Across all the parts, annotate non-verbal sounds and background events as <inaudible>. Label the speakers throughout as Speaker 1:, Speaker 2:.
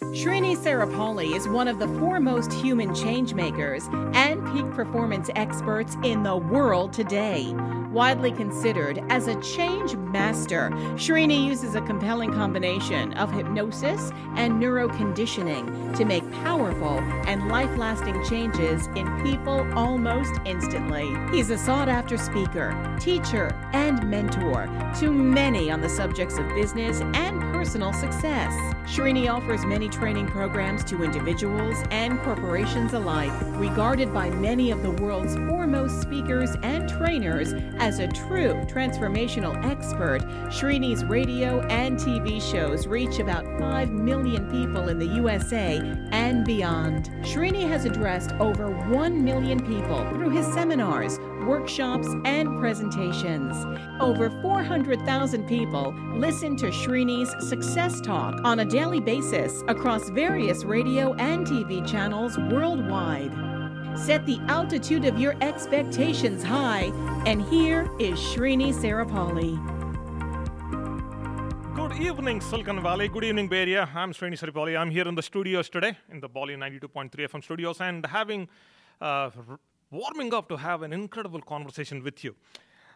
Speaker 1: Srini Saripalli is one of the foremost human changemakers and peak performance experts in the world today. Widely considered as a change master, Srini uses a compelling combination of hypnosis and neuroconditioning to make powerful and life lasting changes in people almost instantly. He's a sought after speaker, teacher, and mentor to many on the subjects of business and personal success. Srini offers many training programs to individuals and corporations alike, regarded by many of the world's foremost speakers and trainers as a true transformational expert. Srini's radio and TV shows reach about 5 million people in the USA and beyond. Srini has addressed over 1 million people through his seminars, workshops, and presentations. Over 400,000 people listen to Srini's Success Talk on a daily basis across various radio and TV channels worldwide. Set the altitude of your expectations high, and here is Srini Saripalli.
Speaker 2: Good evening, Silicon Valley. Good evening, Bay Area. I'm Srini Saripalli. I'm here in the studios today, in the Bolly 92.3 FM studios, and having, uh, warming up to have an incredible conversation with you.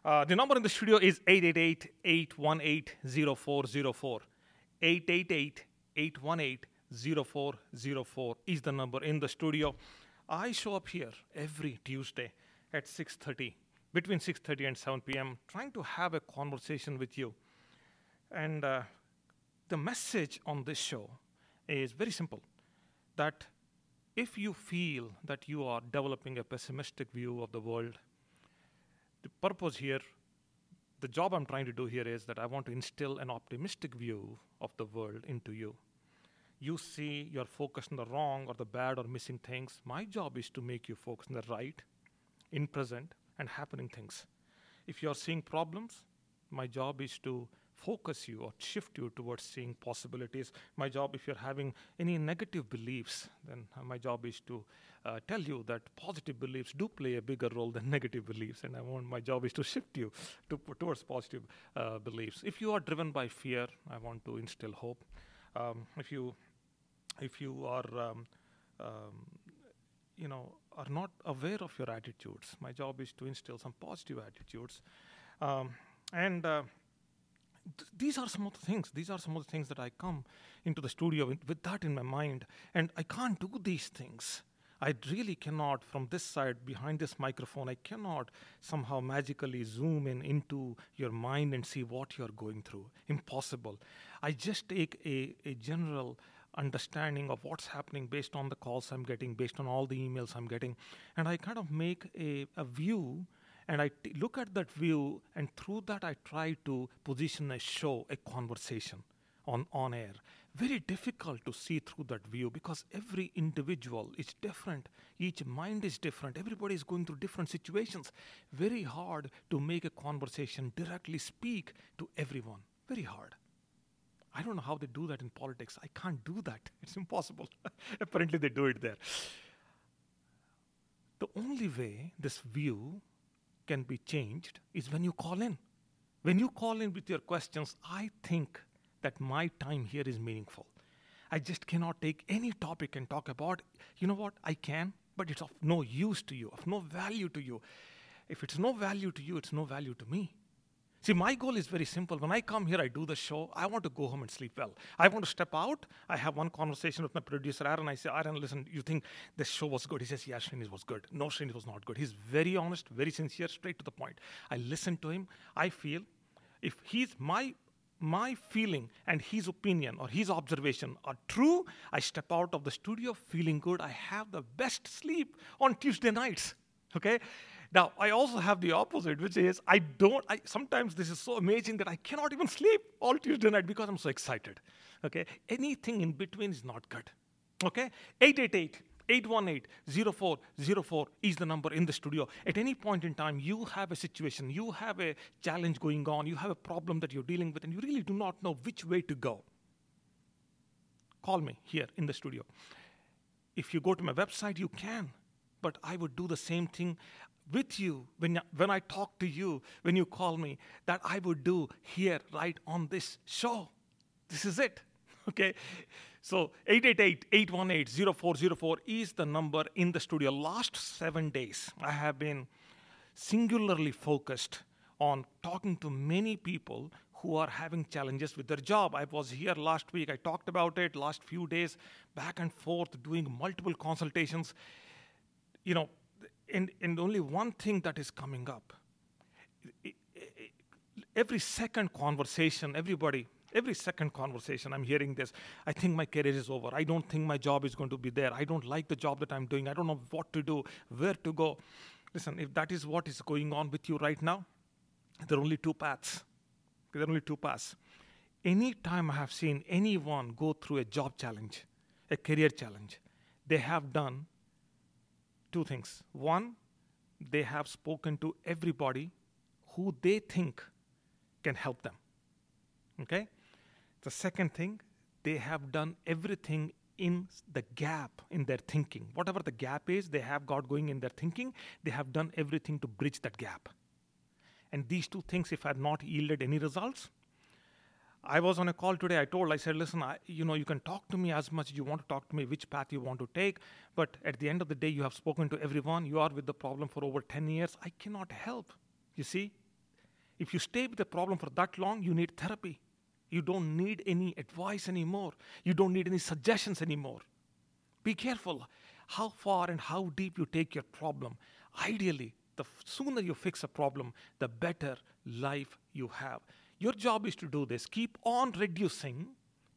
Speaker 2: Uh, the number in the studio is 888 818 0404. 888 818 0404 is the number in the studio. I show up here every Tuesday at 6:30, between 6:30 and 7 p.m., trying to have a conversation with you. And uh, the message on this show is very simple that if you feel that you are developing a pessimistic view of the world, the purpose here, the job I'm trying to do here is that I want to instill an optimistic view of the world into you. You see you're focused on the wrong or the bad or missing things. My job is to make you focus on the right, in present, and happening things. If you're seeing problems, my job is to focus you or shift you towards seeing possibilities. My job, if you're having any negative beliefs, then uh, my job is to uh, tell you that positive beliefs do play a bigger role than <laughs> negative beliefs, and I want my job is to shift you to, towards positive uh, beliefs. If you are driven by fear, I want to instill hope. Um, if you if you are um, um, you know are not aware of your attitudes my job is to instill some positive attitudes um, and uh, th- these are some of the things these are some of the things that i come into the studio with, with that in my mind and i can't do these things I really cannot, from this side, behind this microphone, I cannot somehow magically zoom in into your mind and see what you're going through. Impossible. I just take a, a general understanding of what's happening based on the calls I'm getting, based on all the emails I'm getting, and I kind of make a, a view and I t- look at that view, and through that, I try to position a show, a conversation on, on air. Very difficult to see through that view because every individual is different. Each mind is different. Everybody is going through different situations. Very hard to make a conversation directly speak to everyone. Very hard. I don't know how they do that in politics. I can't do that. <laughs> It's impossible. <laughs> Apparently, they do it there. The only way this view can be changed is when you call in. When you call in with your questions, I think that my time here is meaningful. I just cannot take any topic and talk about. You know what? I can, but it's of no use to you, of no value to you. If it's no value to you, it's no value to me. See, my goal is very simple. When I come here, I do the show. I want to go home and sleep well. I want to step out. I have one conversation with my producer, Aaron. I say, Aaron, listen, you think this show was good? He says, Yeah, Srini was good. No, Srini was not good. He's very honest, very sincere, straight to the point. I listen to him. I feel if he's my my feeling and his opinion or his observation are true, I step out of the studio feeling good. I have the best sleep on Tuesday nights. Okay? Now, I also have the opposite, which is I don't, I, sometimes this is so amazing that I cannot even sleep all Tuesday night because I'm so excited. Okay? Anything in between is not good. Okay? 888 818 0404 is the number in the studio. At any point in time, you have a situation, you have a challenge going on, you have a problem that you're dealing with, and you really do not know which way to go. Call me here in the studio. If you go to my website, you can, but I would do the same thing with you when, when I talk to you, when you call me, that I would do here right on this show. This is it. <laughs> Okay? So 888-818-0404 is the number in the studio. Last seven days, I have been singularly focused on talking to many people who are having challenges with their job. I was here last week. I talked about it last few days, back and forth, doing multiple consultations. You know, and, and only one thing that is coming up. Every second conversation, everybody, every second conversation, I'm hearing this. I think my career is over. I don't think my job is going to be there. I don't like the job that I'm doing. I don't know what to do, where to go. Listen, if that is what is going on with you right now, there are only two paths. There are only two paths. Anytime I have seen anyone go through a job challenge, a career challenge, they have done two things. One, they have spoken to everybody who they think can help them. Okay? The second thing, they have done everything in the gap in their thinking. Whatever the gap is, they have got going in their thinking, they have done everything to bridge that gap. And these two things, if I had not yielded any results, I was on a call today. I told, I said, listen, I, you know, you can talk to me as much as you want to talk to me, which path you want to take. But at the end of the day, you have spoken to everyone. You are with the problem for over 10 years. I cannot help. You see, if you stay with the problem for that long, you need therapy. You don't need any advice anymore. You don't need any suggestions anymore. Be careful how far and how deep you take your problem. Ideally, the sooner you fix a problem, the better life you have. Your job is to do this. Keep on reducing,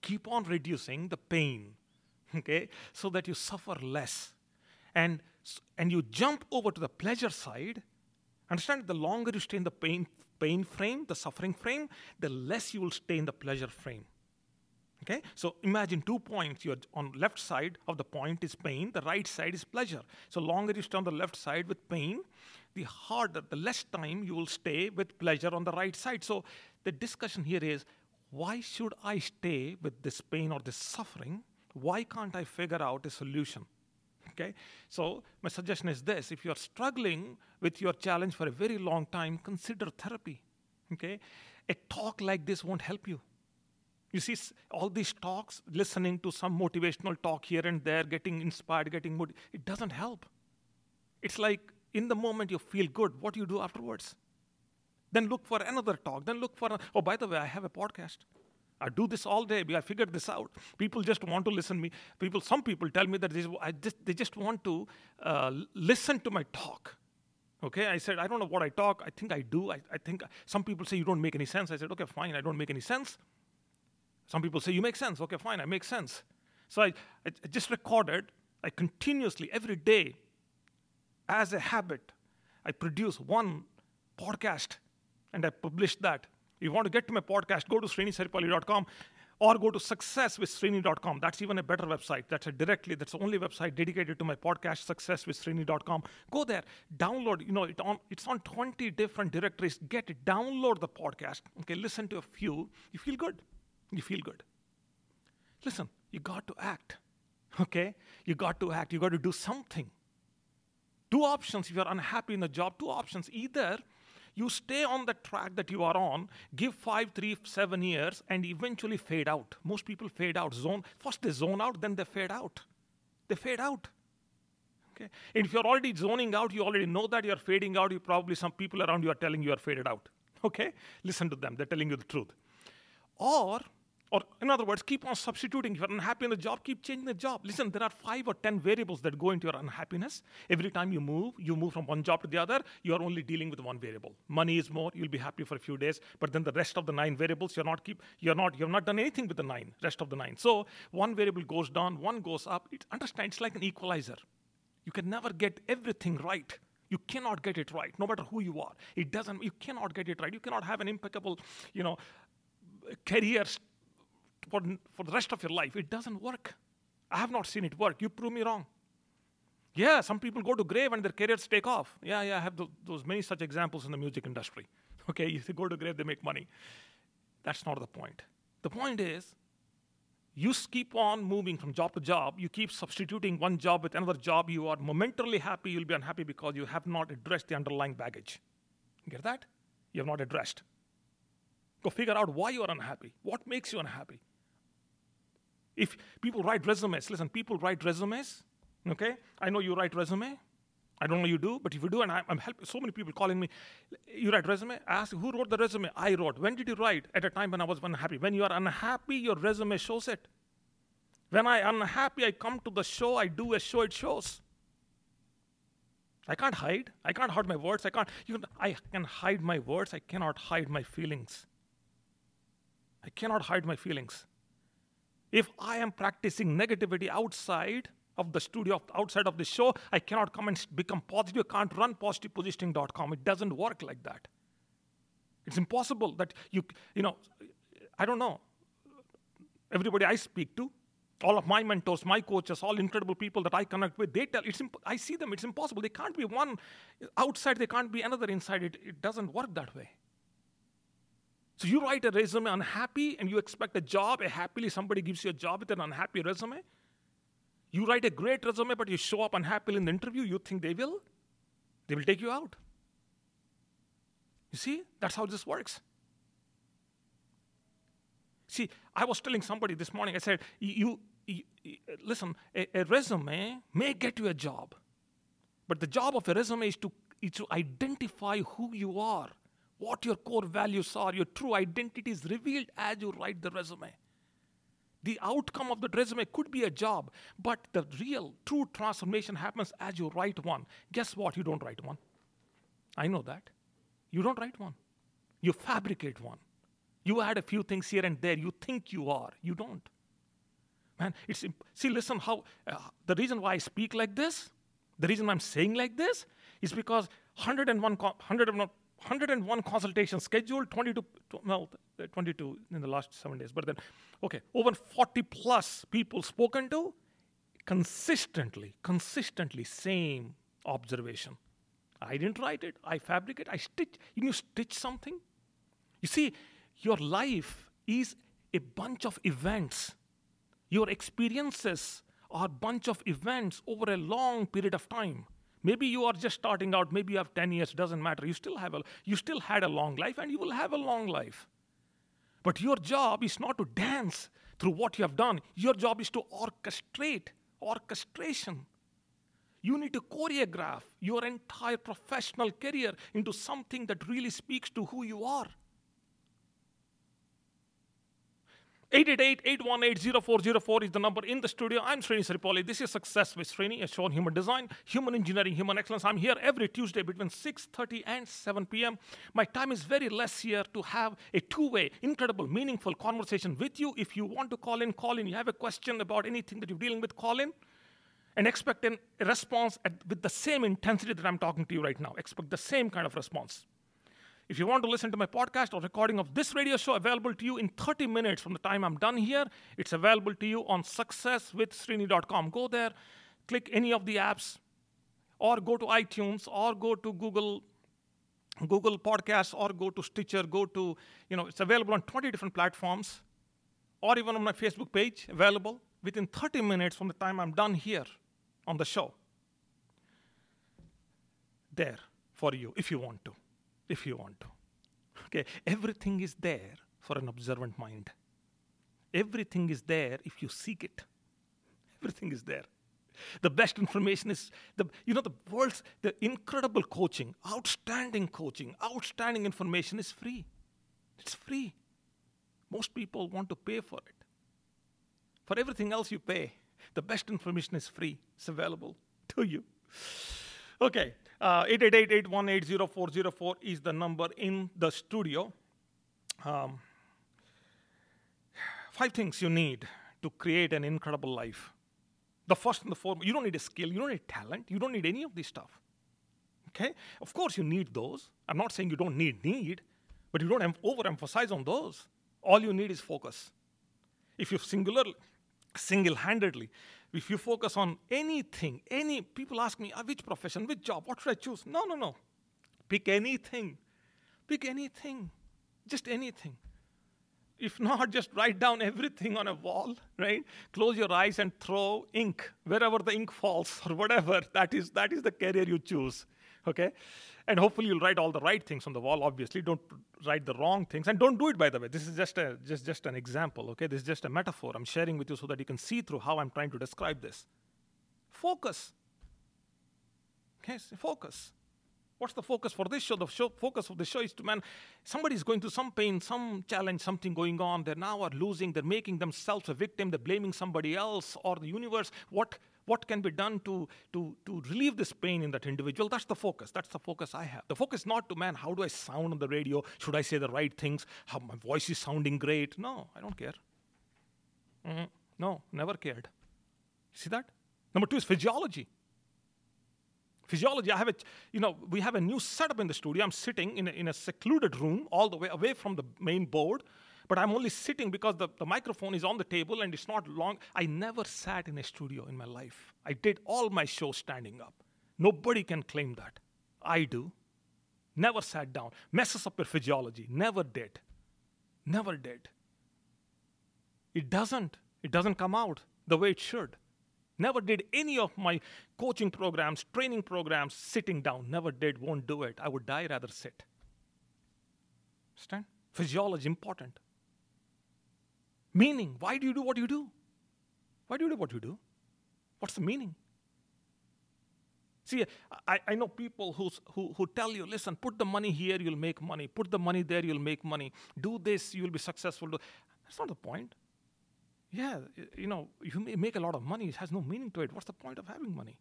Speaker 2: keep on reducing the pain, <laughs> okay, so that you suffer less. And, and you jump over to the pleasure side. Understand the longer you stay in the pain, pain frame, the suffering frame, the less you will stay in the pleasure frame. Okay? So imagine two points. You're on left side of the point is pain, the right side is pleasure. So longer you stay on the left side with pain, the harder, the less time you will stay with pleasure on the right side. So the discussion here is why should I stay with this pain or this suffering? Why can't I figure out a solution? Okay? So my suggestion is this if you're struggling with your challenge for a very long time, consider therapy. Okay? A talk like this won't help you. You see, all these talks, listening to some motivational talk here and there, getting inspired, getting motivated, it doesn't help. It's like in the moment you feel good, what do you do afterwards? Then look for another talk. Then look for, a, oh, by the way, I have a podcast. I do this all day. I figured this out. People just want to listen to me. People, some people tell me that they just, they just want to uh, listen to my talk. Okay, I said, I don't know what I talk. I think I do. I, I think some people say you don't make any sense. I said, okay, fine, I don't make any sense. Some people say, You make sense. Okay, fine, I make sense. So I, I just recorded, I continuously, every day, as a habit, I produce one podcast and I publish that. If you want to get to my podcast, go to srinisaripalli.com or go to successwithsrini.com. That's even a better website. That's a directly, that's the only website dedicated to my podcast, successwithsrini.com. Go there, download, you know, it on, it's on 20 different directories. Get it, download the podcast. Okay, listen to a few. You feel good you feel good. Listen, you got to act. Okay? You got to act. You got to do something. Two options if you're unhappy in the job, two options. Either you stay on the track that you are on, give five, three, seven years, and eventually fade out. Most people fade out. Zone first they zone out, then they fade out. They fade out. Okay? And if you're already zoning out, you already know that you're fading out, you probably some people around you are telling you are faded out. Okay? Listen to them, they're telling you the truth. Or or, in other words, keep on substituting. If you're unhappy in the job, keep changing the job. Listen, there are five or ten variables that go into your unhappiness. Every time you move, you move from one job to the other, you're only dealing with one variable. Money is more, you'll be happy for a few days, but then the rest of the nine variables, you're not keep you're not you've not done anything with the nine, rest of the nine. So one variable goes down, one goes up. It understand it's like an equalizer. You can never get everything right. You cannot get it right, no matter who you are. It doesn't. You cannot get it right. You cannot have an impeccable, you know, career for, for the rest of your life. It doesn't work. I have not seen it work. You prove me wrong. Yeah, some people go to grave and their careers take off. Yeah, yeah, I have those, those many such examples in the music industry. <laughs> Okay, if they go to grave, they make money. That's not the point. The point is, you keep on moving from job to job. You keep substituting one job with another job. You are momentarily happy. You'll be unhappy because you have not addressed the underlying baggage. Get that? You have not addressed. Go figure out why you are unhappy. What makes you unhappy? If people write resumes, listen, people write resumes, okay? I know you write resume. I don't know you do, but if you do, and I, am helping so many people calling me, you write resume. I ask who wrote the resume. I wrote. When did you write? At a time when I was unhappy. When you are unhappy, your resume shows it. When I unhappy, I come to the show. I do a show. It shows. I can't hide. I can't hide my words. I can't. You know, I can hide my words. I cannot hide my feelings. I cannot hide my feelings. If I am practicing negativity outside of the studio, outside of the show, I cannot come and become positive. I can't run positivepositioning.com. It doesn't work like that. It's impossible that you, you know, I don't know. Everybody I speak to, all of my mentors, my coaches, all incredible people that I connect with, they tell, it's imp- I see them, it's impossible. They can't be one outside, they can't be another inside. It, it doesn't work that way. So you write a resume unhappy and you expect a job, a happily somebody gives you a job with an unhappy resume. You write a great resume, but you show up unhappy in the interview, you think they will? They will take you out. You see, that's how this works. See, I was telling somebody this morning, I said, you, you, you listen, a, a, resume may get you a job, but the job of a resume is to, is to identify who you are, what your core values are, your true identity is revealed as you write the resume. The outcome of the resume could be a job, but the real, true transformation happens as you write one. Guess what? You don't write one. I know that. You don't write one. You fabricate one. You add a few things here and there. You think you are. You don't. Man, it's imp- see. Listen, how uh, the reason why I speak like this, the reason I'm saying like this, is because 101, 101, 101 consultations scheduled, 22, well, 22 in the last seven days. But then, okay, over 40 plus people spoken to, consistently, consistently, same observation. I didn't write it. I fabricate. I stitch. You stitch something. You see, your life is a bunch of events. Your experiences are bunch of events over a long period of time. Maybe you are just starting out, maybe you have 10 years, doesn't matter. You still have a you still had a long life and you will have a long life. But your job is not to dance through what you have done. Your job is to orchestrate, orchestration. You need to choreograph your entire professional career into something that really speaks to who you are. 888-818-0404 is the number in the studio. I'm Srini Saripalli. This is Success with Srini, a show on human design, human engineering, human excellence. I'm here every Tuesday between 6.30 and 7 p.m. My time is very less here to have a two-way, incredible, meaningful conversation with you. If you want to call in, call in. You have a question about anything that you're dealing with, call in. And expect a response at, with the same intensity that I'm talking to you right now. Expect the same kind of response. If you want to listen to my podcast or recording of this radio show available to you in 30 minutes from the time I'm done here, it's available to you on successwithsrini.com. Go there, click any of the apps, or go to iTunes, or go to Google Google Podcasts, or go to Stitcher, go to, you know, it's available on 20 different platforms, or even on my Facebook page, available within 30 minutes from the time I'm done here on the show. There for you if you want to if you want to. Okay, everything is there for an observant mind. Everything is there if you seek it. Everything is there. The best information is the you know the world's the incredible coaching, outstanding coaching, outstanding information is free. It's free. Most people want to pay for it. For everything else you pay. The best information is free. It's available to you. Okay, uh, 888-818-0404 is the number in the studio. Um, five things you need to create an incredible life. The first and the foremost, you don't need a skill, you don't need talent, you don't need any of this stuff. Okay? Of course, you need those. I'm not saying you don't need need, but you don't em- overemphasize on those. All you need is focus. If you singular, single-handedly if you focus on anything, any people ask me, ah, which profession, which job, what should I choose? No, no, no. Pick anything. Pick anything. Just anything. If <laughs> not, just write down everything on a wall, right? Close your eyes and throw ink wherever the ink falls <laughs> or whatever. That is, that is the career you choose. Okay? And hopefully you'll write all the right things on the wall. Obviously, don't write the wrong things, and don't do it. By the way, this is just a just just an example. Okay, this is just a metaphor. I'm sharing with you so that you can see through how I'm trying to describe this. Focus. Okay, focus. What's the focus for this show? The show, focus of the show is to man, somebody's going through some pain, some challenge, something going on. They're now are losing. They're making themselves a victim. They're blaming somebody else or the universe. What what can be done to, to, to relieve this pain in that individual? That's the focus. That's the focus I have. The focus not to man, how do I sound on the radio? Should I say the right things? How my voice is sounding great? No, I don't care. Mm-hmm. No, never cared. See that? Number two is physiology. Physiology, I have a, you know, we have a new setup in the studio. I'm sitting in a, in a secluded room all the way away from the main board, but I'm only sitting because the, the microphone is on the table and it's not long. I never sat in a studio in my life. I did all my shows standing up. Nobody can claim that. I do. Never sat down. Messes up your physiology. Never did. Never did. It doesn't. It doesn't come out the way it should. Never did any of my coaching programs, training programs sitting down. Never did, won't do it. I would die rather sit. Understand? Physiology important. Meaning, why do you do what you do? Why do you do what you do? What's the meaning? See, I, I know people who's, who, who tell you, listen, put the money here, you'll make money. Put the money there, you'll make money. Do this, you'll be successful. That's not the point. Yeah, you know, you may make a lot of money, it has no meaning to it. What's the point of having money?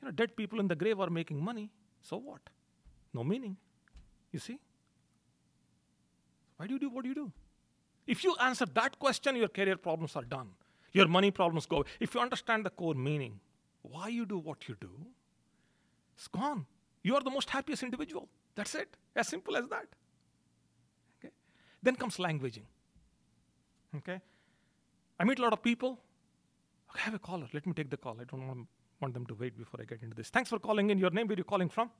Speaker 2: You know, dead people in the grave are making money, so what? No meaning. You see? Why do you do what do you do? If you answer that question, your career problems are done. Your money problems go. If you understand the core meaning, why you do what you do, it's gone. You are the most happiest individual. That's it. As simple as that. Okay? Then comes languaging. Okay? I meet a lot of people. I have a caller. Let me take the call. I don't want them to wait before I get into this. Thanks for calling in. Your name, where are you calling from?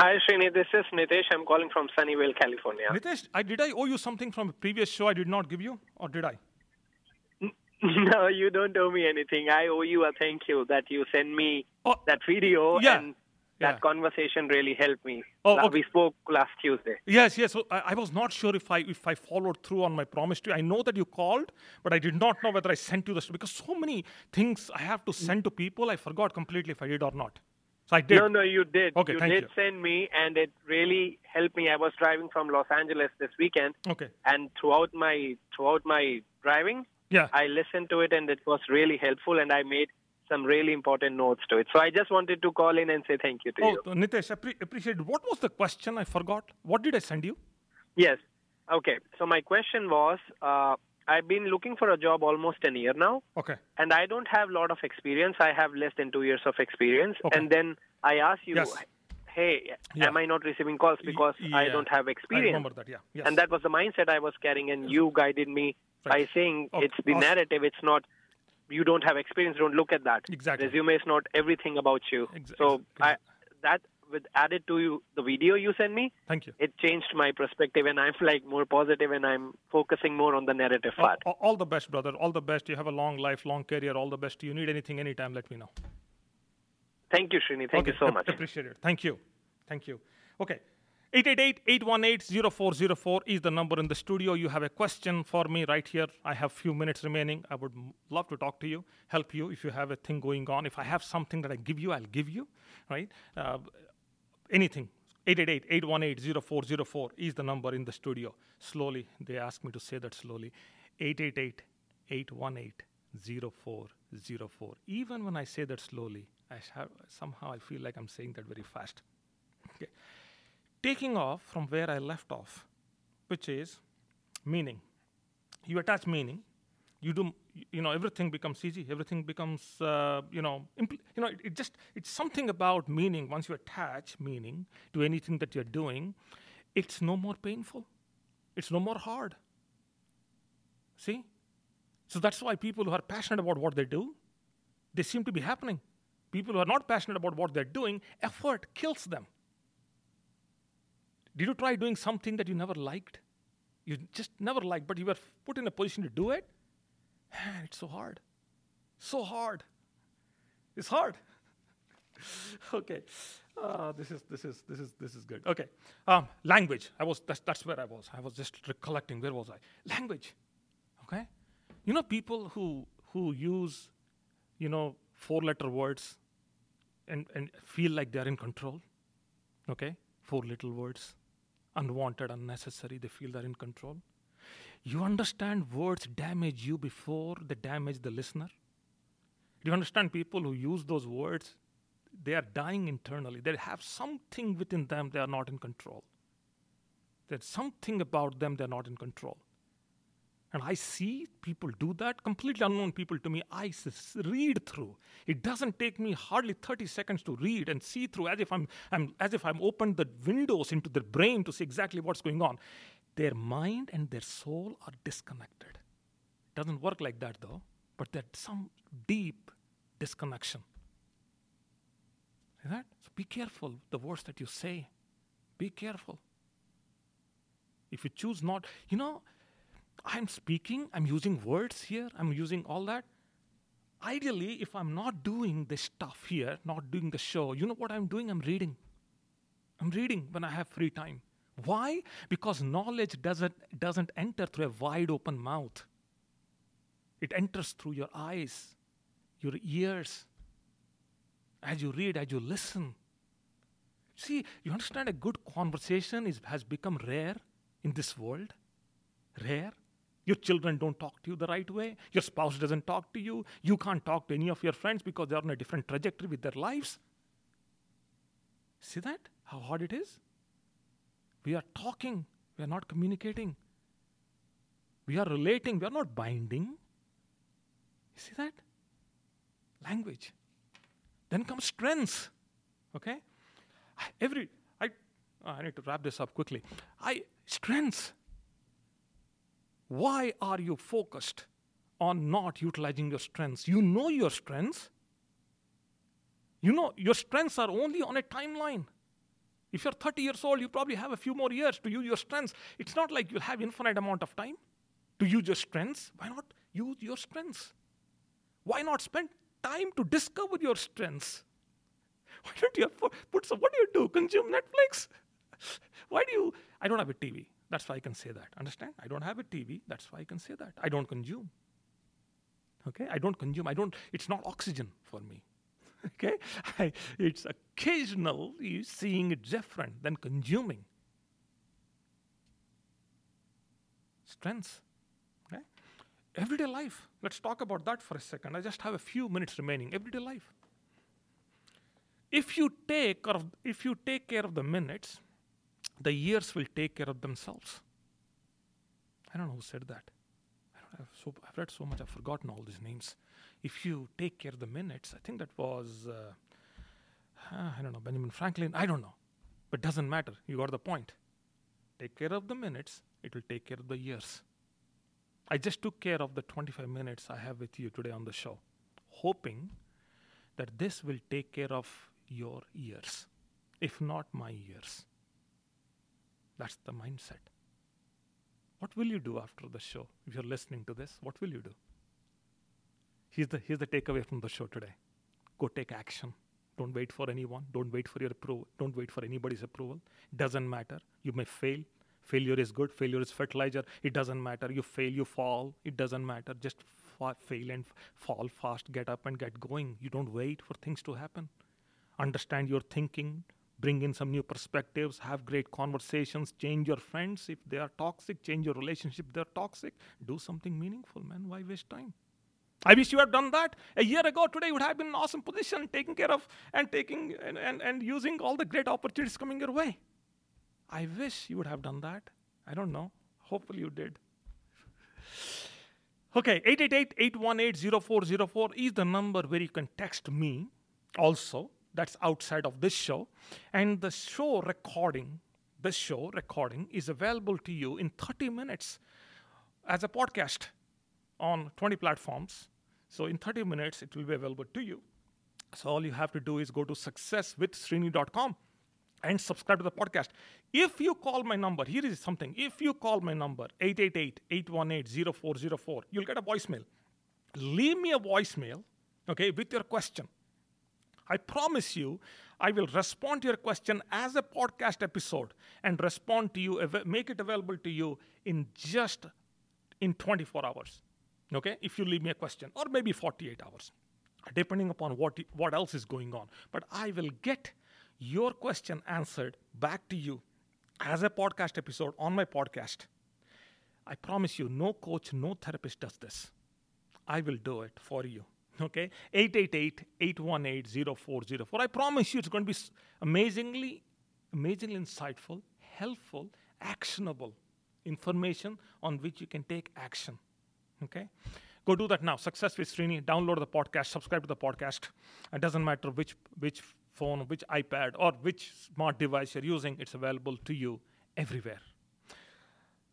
Speaker 3: Hi, Srini. This is Nitesh. I'm calling from Sunnyvale, California.
Speaker 2: Nitesh, I, did I owe you something from a previous show I did not give you, or did I? <laughs>
Speaker 3: No, you don't owe me anything. I owe you a thank you that you sent me
Speaker 2: Oh,
Speaker 3: that video
Speaker 2: yeah.
Speaker 3: and that
Speaker 2: Yeah.
Speaker 3: conversation really helped me.
Speaker 2: Oh, okay.
Speaker 3: We spoke last Tuesday.
Speaker 2: Yes, yes. So I, I was not sure if I if I followed through on my promise to you. I know that you called, but I did not know whether I sent you this because so many things I have to send to people. I forgot completely if I did or not. So I did.
Speaker 3: No, no, you did.
Speaker 2: Okay,
Speaker 3: you
Speaker 2: thank
Speaker 3: did
Speaker 2: you.
Speaker 3: send me, and it really helped me. I was driving from Los Angeles this weekend,
Speaker 2: Okay.
Speaker 3: and throughout my throughout my driving,
Speaker 2: Yeah.
Speaker 3: I listened to it, and it was really helpful, and I made some really important notes to it. So I just wanted to call in and say thank you to
Speaker 2: Oh,
Speaker 3: you.
Speaker 2: Nitesh, appre- appreciate. What was the question? I forgot. What did I send you?
Speaker 3: Yes. Okay. So my question was, uh, I've been looking for a job almost a year now,
Speaker 2: Okay.
Speaker 3: and I don't have a lot of experience. I have less than two years of experience.
Speaker 2: Okay.
Speaker 3: And then I ask you,
Speaker 2: Yes.
Speaker 3: hey,
Speaker 2: Yeah.
Speaker 3: am I not receiving calls because I don't have
Speaker 2: I
Speaker 3: experience?
Speaker 2: remember that. Yeah. Yes.
Speaker 3: And that was the mindset I was carrying, and you guided me
Speaker 2: Right.
Speaker 3: by saying
Speaker 2: Okay.
Speaker 3: it's the
Speaker 2: Awesome.
Speaker 3: narrative. It's not you don't have experience. Don't look at that.
Speaker 2: Exactly.
Speaker 3: Resume is not everything about you.
Speaker 2: Ex-
Speaker 3: so I, that with added to you the video you sent me,
Speaker 2: Thank you.
Speaker 3: it changed my perspective, and I'm like more positive, and I'm focusing more on the narrative
Speaker 2: All,
Speaker 3: part.
Speaker 2: all- the best, brother. All the best. You have a long life, long career. All the best. You need anything, anytime, let me know.
Speaker 3: Thank you, Srini. Thank
Speaker 2: okay.
Speaker 3: you so much.
Speaker 2: Appreciate it. Thank you. Thank you. Okay. 888-818-0404 is the number in the studio. You have a question for me right here. I have few minutes remaining. I would m- love to talk to you, help you if you have a thing going on. If I have something that I give you, I'll give you, right? Uh, anything. 888-818-0404 is the number in the studio. Slowly, they ask me to say that slowly. 888-818-0404. Even when I say that slowly, I have, somehow I feel like I'm saying that very fast. Okay. Taking off from where I left off, which is meaning. You attach meaning, you do, you know, everything becomes easy. Everything becomes, uh, you know, impl- you know, it, it just, it's something about meaning. Once you attach meaning to anything that you're doing, it's no more painful. It's no more hard. See? So that's why people who are passionate about what they do, they seem to be happening. People who are not passionate about what they're doing, effort kills them. Did you try doing something that you never liked? You just never liked, but you were put in a position to do it? Man, it's so hard. So hard. It's hard. <laughs> okay. Uh, this is this is this is this is good. Okay. Um, language. I was that's that's where I was. I was just recollecting. Where was I? Language. Okay. You know people who who use, you know, four letter words, and and feel like they are in control. Okay. Four little words, unwanted, unnecessary. They feel they're in control. You understand words damage you before they damage the listener. Do you understand people who use those words they are dying internally. They have something within them they are not in control. There's something about them they're not in control. And I see people do that, completely unknown people to me. I read through. It doesn't take me hardly 30 seconds to read and see through as if I'm, I'm as if I'm opened the windows into their brain to see exactly what's going on. Their mind and their soul are disconnected. It doesn't work like that though, but there's some deep disconnection. See that? So be careful the words that you say. Be careful. If you choose not, you know, I'm speaking, I'm using words here, I'm using all that. Ideally, if I'm not doing this stuff here, not doing the show, you know what I'm doing? I'm reading. I'm reading when I have free time. Why? Because knowledge doesn't, doesn't enter through a wide open mouth. It enters through your eyes, your ears, as you read, as you listen. See, you understand a good conversation is, has become rare in this world? Rare? Your children don't talk to you the right way. Your spouse doesn't talk to you. You can't talk to any of your friends because they're on a different trajectory with their lives. See that? How hard it is? We are talking, we are not communicating. We are relating, we are not binding. You see that? Language. Then comes strengths. Okay? Every I oh, I need to wrap this up quickly. I strengths. Why are you focused on not utilizing your strengths? You know your strengths. You know your strengths are only on a timeline. If you're 30 years old, you probably have a few more years to use your strengths. It's not like you'll have infinite amount of time to use your strengths. Why not use your strengths? Why not spend time to discover your strengths. <laughs> Why don't you put some, what do you do? Consume Netflix? <laughs> Why do you, I don't have a TV. That's why I can say that. Understand? I don't have a TV. That's why I can say that. I don't consume. Okay? I don't consume. I don't, it's not oxygen for me. <laughs> okay? I, it's occasional You seeing it different than consuming. Strengths. Everyday life. Let's talk about that for a second. I just have a few minutes remaining. Everyday life. If you take or if you take care of the minutes, the years will take care of themselves. I don't know who said that. I have so, I've read so much, I've forgotten all these names. If you take care of the minutes, I think that was, uh, I don't know, Benjamin Franklin, I don't know. But doesn't matter. You got the point. Take care of the minutes, it will take care of the years. I just took care of the 25 minutes I have with you today on the show, hoping that this will take care of your ears, if not my ears. That's the mindset. What will you do after the show? If you're listening to this, what will you do? Here's the, here's the takeaway from the show today go take action. Don't wait for anyone. Don't wait for your approval. Don't wait for anybody's approval. Doesn't matter. You may fail. Failure is good, failure is fertilizer. It doesn't matter. You fail, you fall. It doesn't matter. Just fa- fail and f- fall fast, get up and get going. You don't wait for things to happen. Understand your thinking, bring in some new perspectives, have great conversations, change your friends. If they are toxic, change your relationship. They're toxic. Do something meaningful, man. Why waste time? I wish you had done that a year ago. Today you would have been in an awesome position, taking care of and taking and, and, and using all the great opportunities coming your way. I wish you would have done that. I don't know. Hopefully you did. <laughs> Okay, 888-818-0404 is the number where you can text me also. That's outside of this show. And the show recording, the show recording is available to you in 30 minutes as a podcast on 20 platforms. So in 30 minutes, it will be available to you. So all you have to do is go to successwithsrini.com and subscribe to the podcast. If you call my number, here is something. If you call my number, 888-818-0404, you'll get a voicemail. Leave me a voicemail, okay, with your question. I promise you, I will respond to your question as a podcast episode and respond to you, make it available to you in just in 24 hours. Okay, if you leave me a question, or maybe 48 hours, depending upon what what else is going on. But I will get your question answered back to you as a podcast episode on my podcast. I promise you, no coach, no therapist does this. I will do it for you. Okay? 888 818 0404. I promise you, it's going to be amazingly, amazingly insightful, helpful, actionable information on which you can take action. Okay? Go do that now. Success with Srini. Download the podcast, subscribe to the podcast. It doesn't matter which which phone, which iPad, or which smart device you're using, it's available to you everywhere.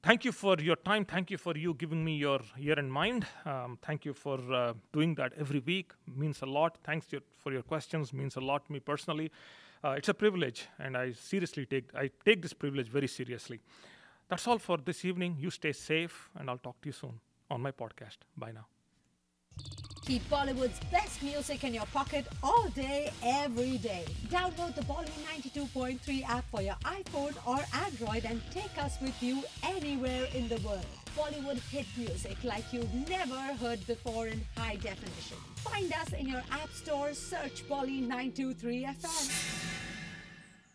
Speaker 2: Thank you for your time. Thank you for you giving me your ear and mind. Um, thank you for uh, doing that every week. Means a lot. Thanks your, for your questions. Means a lot to me personally. Uh, it's a privilege, and I seriously take I take this privilege very seriously. That's all for this evening. You stay safe, and I'll talk to you soon on my podcast. Bye now.
Speaker 4: Keep Bollywood's best music in your pocket all day, every day. Download the Bollywood 92.3 app for your iPhone or Android and take us with you anywhere in the world. Bollywood hit music like you've never heard before in high definition. Find us in your app store, search Bolly 923 FM.